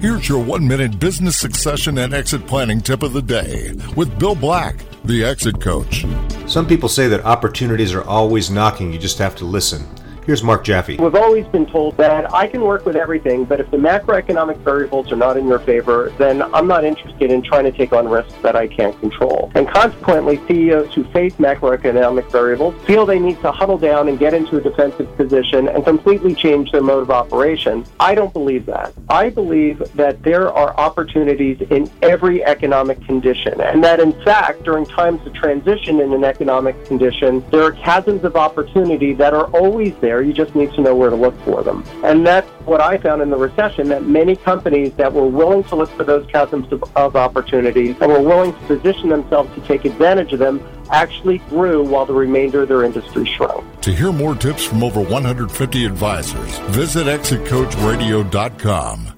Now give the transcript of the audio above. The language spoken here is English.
Here's your one minute business succession and exit planning tip of the day with Bill Black, the exit coach. Some people say that opportunities are always knocking, you just have to listen. Here's Mark Jaffe. We've always been told that I can work with everything, but if the macroeconomic variables are not in your favor, then I'm not interested in trying to take on risks that I can't control. And consequently, CEOs who face macroeconomic variables feel they need to huddle down and get into a defensive position and completely change their mode of operation. I don't believe that. I believe that there are opportunities in every economic condition, and that in fact, during times of transition in an economic condition, there are chasms of opportunity that are always there there. You just need to know where to look for them. And that's what I found in the recession, that many companies that were willing to look for those chasms of, of opportunities and were willing to position themselves to take advantage of them actually grew while the remainder of their industry shrunk. To hear more tips from over 150 advisors, visit exitcoachradio.com.